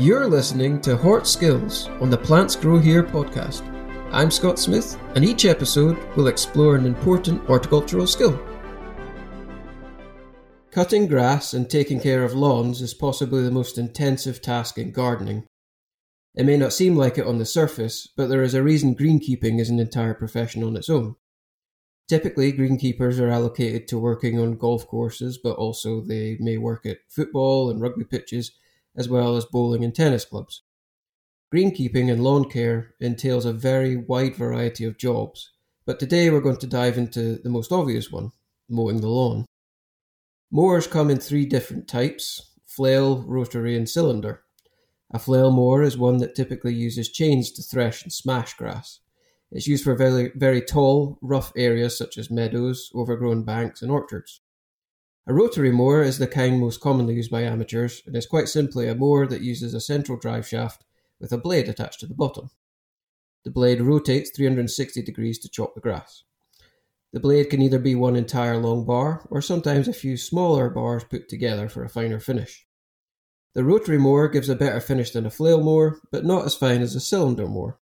You're listening to Hort Skills on the Plants Grow Here podcast. I'm Scott Smith, and each episode will explore an important horticultural skill. Cutting grass and taking care of lawns is possibly the most intensive task in gardening. It may not seem like it on the surface, but there is a reason greenkeeping is an entire profession on its own. Typically, greenkeepers are allocated to working on golf courses, but also they may work at football and rugby pitches as well as bowling and tennis clubs. Greenkeeping and lawn care entails a very wide variety of jobs, but today we're going to dive into the most obvious one mowing the lawn. Mowers come in three different types flail, rotary, and cylinder. A flail mower is one that typically uses chains to thresh and smash grass. It's used for very, very tall, rough areas such as meadows, overgrown banks, and orchards. A rotary mower is the kind most commonly used by amateurs and is quite simply a mower that uses a central drive shaft with a blade attached to the bottom. The blade rotates 360 degrees to chop the grass. The blade can either be one entire long bar or sometimes a few smaller bars put together for a finer finish. The rotary mower gives a better finish than a flail mower, but not as fine as a cylinder mower.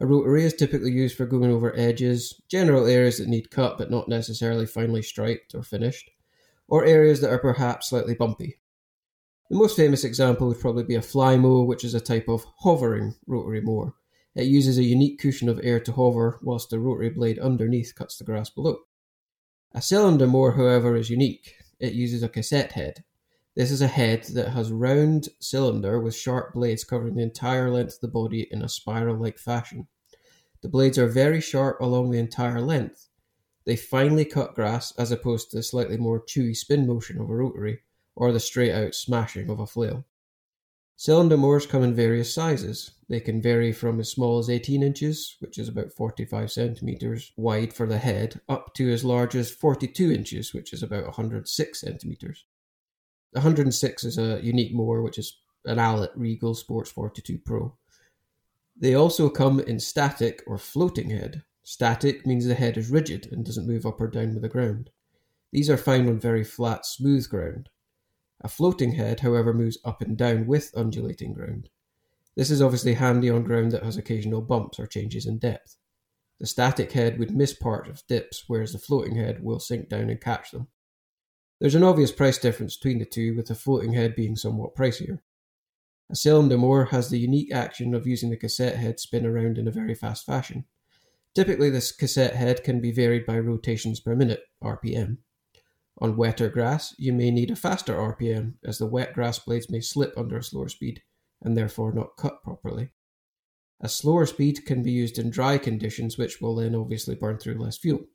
A rotary is typically used for going over edges, general areas that need cut but not necessarily finely striped or finished or areas that are perhaps slightly bumpy. The most famous example would probably be a Flymo, which is a type of hovering rotary mower. It uses a unique cushion of air to hover, whilst the rotary blade underneath cuts the grass below. A cylinder mower, however, is unique. It uses a cassette head. This is a head that has round cylinder with sharp blades covering the entire length of the body in a spiral like fashion. The blades are very sharp along the entire length, they finely cut grass as opposed to the slightly more chewy spin motion of a rotary or the straight out smashing of a flail. Cylinder mowers come in various sizes. They can vary from as small as 18 inches, which is about 45 centimeters wide for the head, up to as large as 42 inches, which is about 106 centimeters. The 106 is a unique mower, which is an Allett Regal Sports 42 Pro. They also come in static or floating head, Static means the head is rigid and doesn't move up or down with the ground. These are found on very flat, smooth ground. A floating head, however, moves up and down with undulating ground. This is obviously handy on ground that has occasional bumps or changes in depth. The static head would miss part of dips, whereas the floating head will sink down and catch them. There's an obvious price difference between the two, with the floating head being somewhat pricier. A cylinder mower has the unique action of using the cassette head spin around in a very fast fashion. Typically, this cassette head can be varied by rotations per minute, RPM. On wetter grass, you may need a faster RPM, as the wet grass blades may slip under a slower speed and therefore not cut properly. A slower speed can be used in dry conditions, which will then obviously burn through less fuel.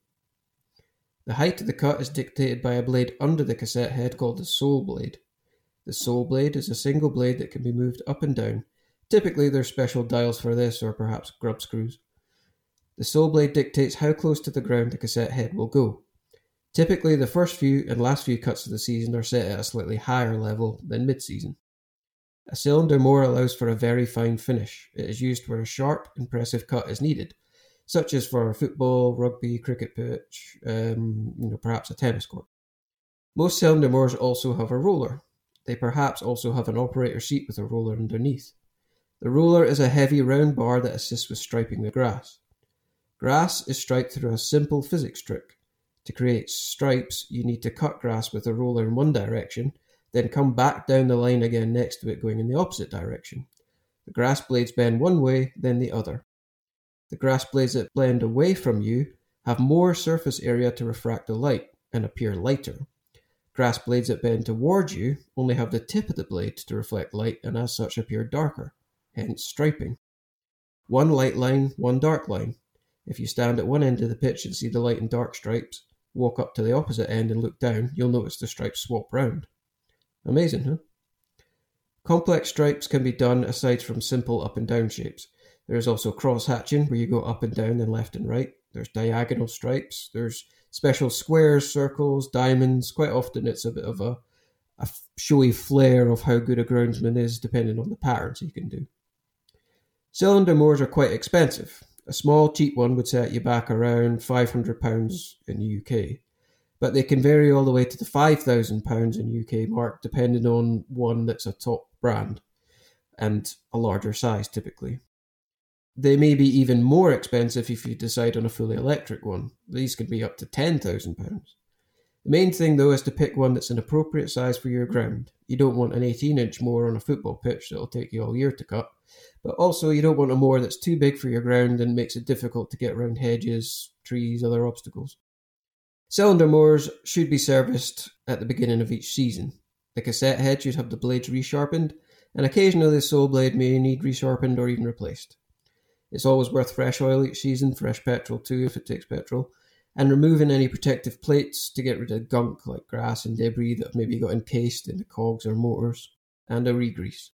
The height of the cut is dictated by a blade under the cassette head called the sole blade. The sole blade is a single blade that can be moved up and down. Typically, there's special dials for this, or perhaps grub screws. The sole blade dictates how close to the ground the cassette head will go. Typically, the first few and last few cuts of the season are set at a slightly higher level than mid season. A cylinder mower allows for a very fine finish. It is used where a sharp, impressive cut is needed, such as for a football, rugby, cricket pitch, um, you know, perhaps a tennis court. Most cylinder mowers also have a roller. They perhaps also have an operator seat with a roller underneath. The roller is a heavy round bar that assists with striping the grass. Grass is striped through a simple physics trick. To create stripes, you need to cut grass with a roller in one direction, then come back down the line again next to it going in the opposite direction. The grass blades bend one way, then the other. The grass blades that blend away from you have more surface area to refract the light and appear lighter. Grass blades that bend towards you only have the tip of the blade to reflect light and as such appear darker, hence striping. One light line, one dark line. If you stand at one end of the pitch and see the light and dark stripes, walk up to the opposite end and look down, you'll notice the stripes swap round. Amazing, huh? Complex stripes can be done aside from simple up and down shapes. There is also cross hatching, where you go up and down and left and right. There's diagonal stripes. There's special squares, circles, diamonds. Quite often it's a bit of a, a showy flair of how good a groundsman is, depending on the patterns he can do. Cylinder mowers are quite expensive. A small, cheap one would set you back around £500 in the UK, but they can vary all the way to the £5,000 in UK mark depending on one that's a top brand. and a larger size typically. They may be even more expensive if you decide on a fully electric one. These can be up to £10,000. The main thing though is to pick one that's an appropriate size for your ground. You don't want an 18 inch mower on a football pitch that'll take you all year to cut, but also you don't want a mower that's too big for your ground and makes it difficult to get around hedges, trees, other obstacles. Cylinder mowers should be serviced at the beginning of each season. The cassette head should have the blades resharpened, and occasionally the sole blade may need resharpened or even replaced. It's always worth fresh oil each season, fresh petrol too if it takes petrol, and removing any protective plates to get rid of gunk like grass and debris that have maybe got encased in the cogs or motors, and a regrease.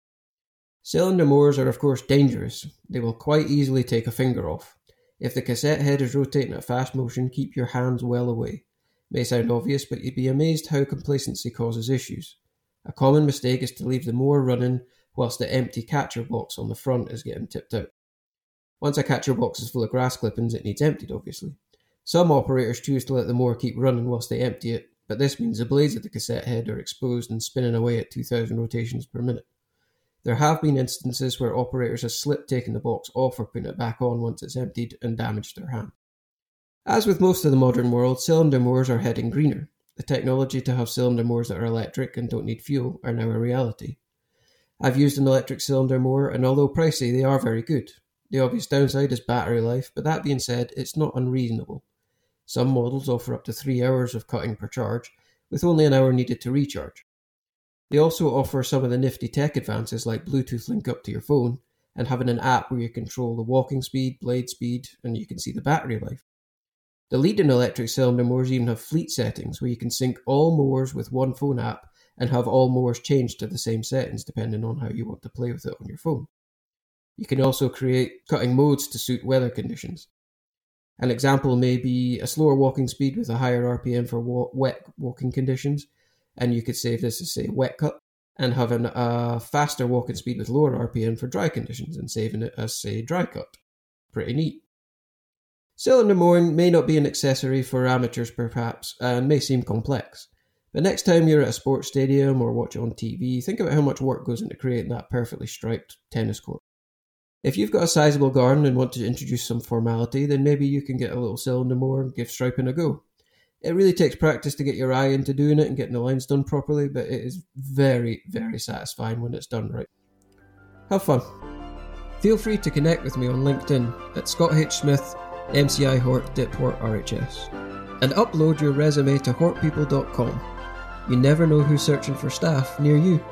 Cylinder mowers are of course dangerous. They will quite easily take a finger off. If the cassette head is rotating at fast motion, keep your hands well away. May sound obvious, but you'd be amazed how complacency causes issues. A common mistake is to leave the mower running whilst the empty catcher box on the front is getting tipped out. Once a catcher box is full of grass clippings, it needs emptied, obviously. Some operators choose to let the mower keep running whilst they empty it, but this means the blades of the cassette head are exposed and spinning away at 2000 rotations per minute. There have been instances where operators have slipped taking the box off or putting it back on once it's emptied and damaged their hand. As with most of the modern world, cylinder mowers are heading greener. The technology to have cylinder mowers that are electric and don't need fuel are now a reality. I've used an electric cylinder mower, and although pricey, they are very good. The obvious downside is battery life, but that being said, it's not unreasonable. Some models offer up to three hours of cutting per charge, with only an hour needed to recharge. They also offer some of the nifty tech advances like Bluetooth link up to your phone and having an app where you control the walking speed, blade speed, and you can see the battery life. The leading electric cylinder mowers even have fleet settings where you can sync all mowers with one phone app and have all mowers changed to the same settings depending on how you want to play with it on your phone. You can also create cutting modes to suit weather conditions. An example may be a slower walking speed with a higher RPM for wet walking conditions, and you could save this as say wet cut, and having a faster walking speed with lower RPM for dry conditions, and saving it as say dry cut. Pretty neat. Cylinder mowing may not be an accessory for amateurs perhaps, and may seem complex. But next time you're at a sports stadium or watch on TV, think about how much work goes into creating that perfectly striped tennis court. If you've got a sizable garden and want to introduce some formality, then maybe you can get a little cylinder mower and give striping a go. It really takes practice to get your eye into doing it and getting the lines done properly, but it is very, very satisfying when it's done right. Have fun. Feel free to connect with me on LinkedIn at Scott H. Smith, MCI Hort, Diphort RHS, and upload your resume to hortpeople.com. You never know who's searching for staff near you.